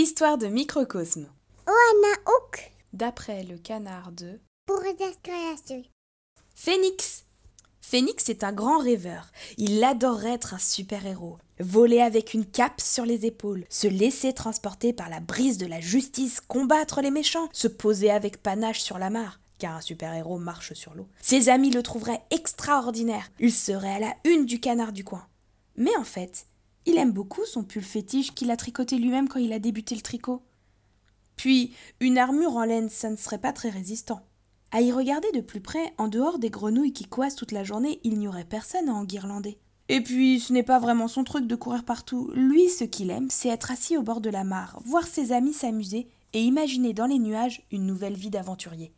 Histoire de microcosme. D'après le canard de. Phénix. Phénix est un grand rêveur. Il adorerait être un super-héros. Voler avec une cape sur les épaules, se laisser transporter par la brise de la justice, combattre les méchants, se poser avec panache sur la mare, car un super-héros marche sur l'eau. Ses amis le trouveraient extraordinaire. Il serait à la une du canard du coin. Mais en fait, il aime beaucoup son pull fétiche qu'il a tricoté lui-même quand il a débuté le tricot. Puis, une armure en laine, ça ne serait pas très résistant. À y regarder de plus près, en dehors des grenouilles qui coassent toute la journée, il n'y aurait personne à enguirlander. Et puis, ce n'est pas vraiment son truc de courir partout. Lui, ce qu'il aime, c'est être assis au bord de la mare, voir ses amis s'amuser et imaginer dans les nuages une nouvelle vie d'aventurier.